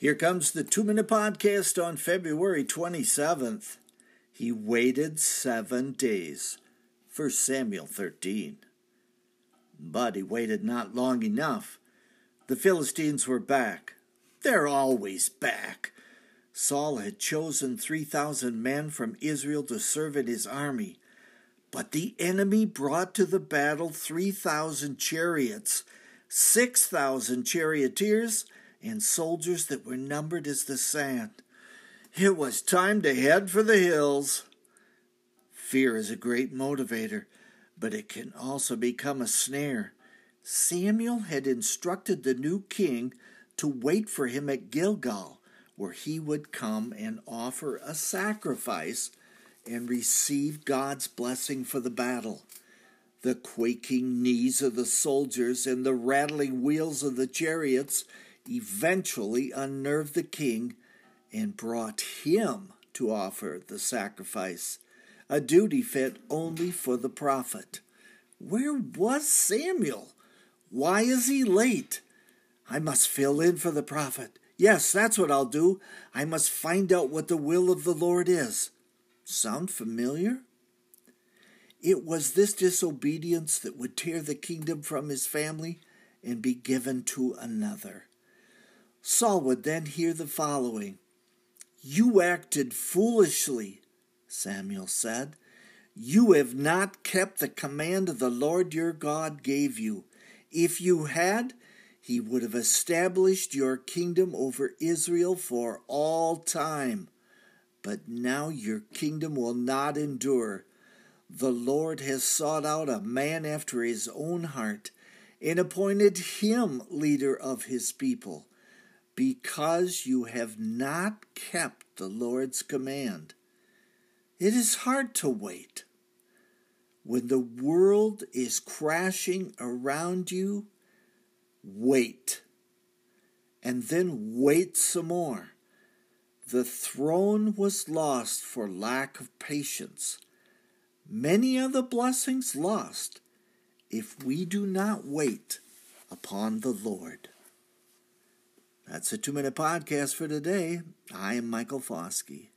Here comes the two minute podcast on February 27th. He waited seven days. 1 Samuel 13. But he waited not long enough. The Philistines were back. They're always back. Saul had chosen 3,000 men from Israel to serve in his army. But the enemy brought to the battle 3,000 chariots, 6,000 charioteers, and soldiers that were numbered as the sand. It was time to head for the hills. Fear is a great motivator, but it can also become a snare. Samuel had instructed the new king to wait for him at Gilgal, where he would come and offer a sacrifice and receive God's blessing for the battle. The quaking knees of the soldiers and the rattling wheels of the chariots eventually unnerved the king and brought him to offer the sacrifice, a duty fit only for the prophet. Where was Samuel? Why is he late? I must fill in for the prophet. Yes, that's what I'll do. I must find out what the will of the Lord is. Sound familiar? It was this disobedience that would tear the kingdom from his family and be given to another. Saul would then hear the following You acted foolishly, Samuel said. You have not kept the command of the Lord your God gave you. If you had, he would have established your kingdom over Israel for all time. But now your kingdom will not endure. The Lord has sought out a man after his own heart and appointed him leader of his people because you have not kept the Lord's command. It is hard to wait. When the world is crashing around you, wait. And then wait some more. The throne was lost for lack of patience. Many are the blessings lost if we do not wait upon the Lord. That's a two minute podcast for today. I am Michael Foskey.